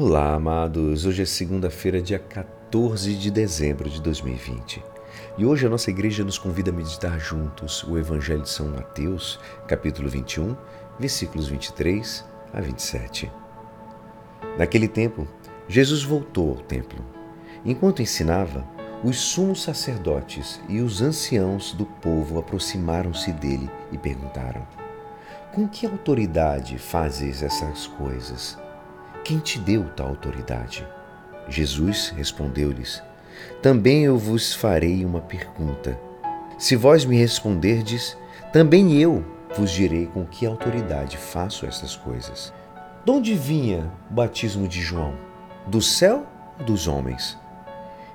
Olá, amados. Hoje é segunda-feira, dia 14 de dezembro de 2020. E hoje a nossa igreja nos convida a meditar juntos o Evangelho de São Mateus, capítulo 21, versículos 23 a 27. Naquele tempo, Jesus voltou ao templo. Enquanto ensinava, os sumos sacerdotes e os anciãos do povo aproximaram-se dele e perguntaram: Com que autoridade fazes essas coisas? Quem te deu tal autoridade? Jesus respondeu-lhes: Também eu vos farei uma pergunta. Se vós me responderdes, também eu vos direi com que autoridade faço estas coisas. De onde vinha o batismo de João? Do céu ou dos homens?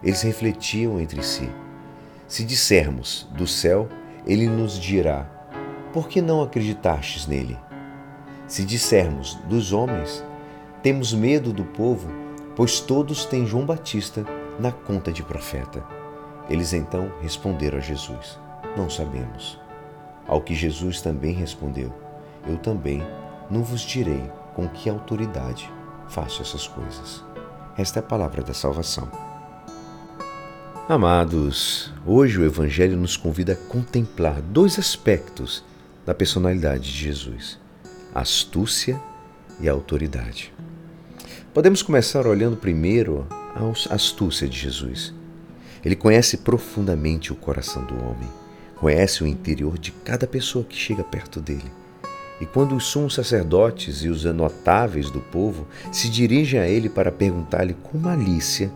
Eles refletiam entre si. Se dissermos do céu, ele nos dirá: Por que não acreditastes nele? Se dissermos dos homens, temos medo do povo, pois todos têm João Batista na conta de profeta. Eles então responderam a Jesus: Não sabemos. Ao que Jesus também respondeu: Eu também não vos direi com que autoridade faço essas coisas. Esta é a palavra da salvação. Amados, hoje o Evangelho nos convida a contemplar dois aspectos da personalidade de Jesus: a astúcia e a autoridade. Podemos começar olhando primeiro a astúcia de Jesus. Ele conhece profundamente o coração do homem, conhece o interior de cada pessoa que chega perto dele. E quando os sumos sacerdotes e os notáveis do povo se dirigem a ele para perguntar-lhe com malícia,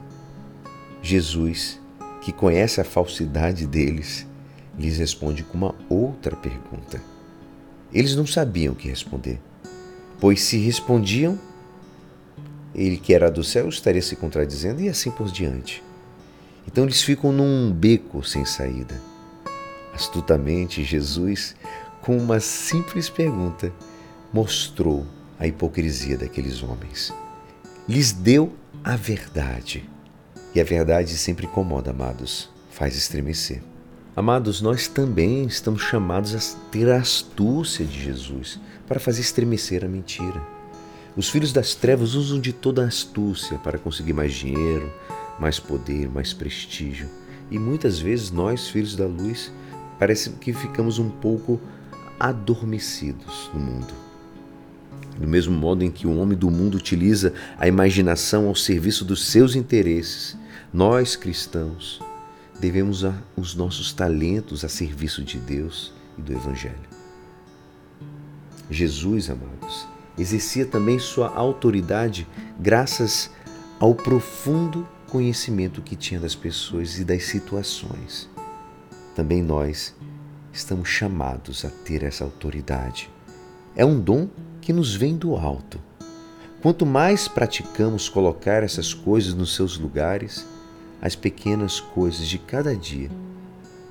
Jesus, que conhece a falsidade deles, lhes responde com uma outra pergunta. Eles não sabiam o que responder, pois se respondiam, ele que era do céu estaria se contradizendo e assim por diante. Então eles ficam num beco sem saída. Astutamente, Jesus, com uma simples pergunta, mostrou a hipocrisia daqueles homens. Lhes deu a verdade. E a verdade sempre incomoda, amados, faz estremecer. Amados, nós também estamos chamados a ter a astúcia de Jesus para fazer estremecer a mentira. Os filhos das trevas usam de toda a astúcia para conseguir mais dinheiro, mais poder, mais prestígio. E muitas vezes nós, filhos da luz, parece que ficamos um pouco adormecidos no mundo. Do mesmo modo em que o homem do mundo utiliza a imaginação ao serviço dos seus interesses, nós cristãos devemos os nossos talentos a serviço de Deus e do Evangelho. Jesus, amados, exercia também sua autoridade graças ao profundo conhecimento que tinha das pessoas e das situações. Também nós estamos chamados a ter essa autoridade. É um dom que nos vem do alto. Quanto mais praticamos colocar essas coisas nos seus lugares, as pequenas coisas de cada dia,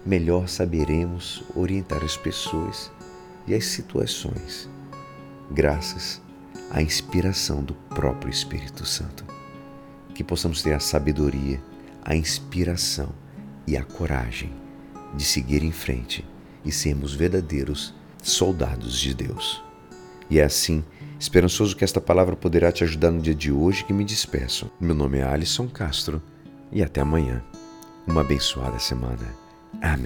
melhor saberemos orientar as pessoas e as situações graças à inspiração do próprio Espírito Santo. Que possamos ter a sabedoria, a inspiração e a coragem de seguir em frente e sermos verdadeiros soldados de Deus. E é assim, esperançoso que esta palavra poderá te ajudar no dia de hoje que me despeço. Meu nome é Alisson Castro e até amanhã. Uma abençoada semana. Amém.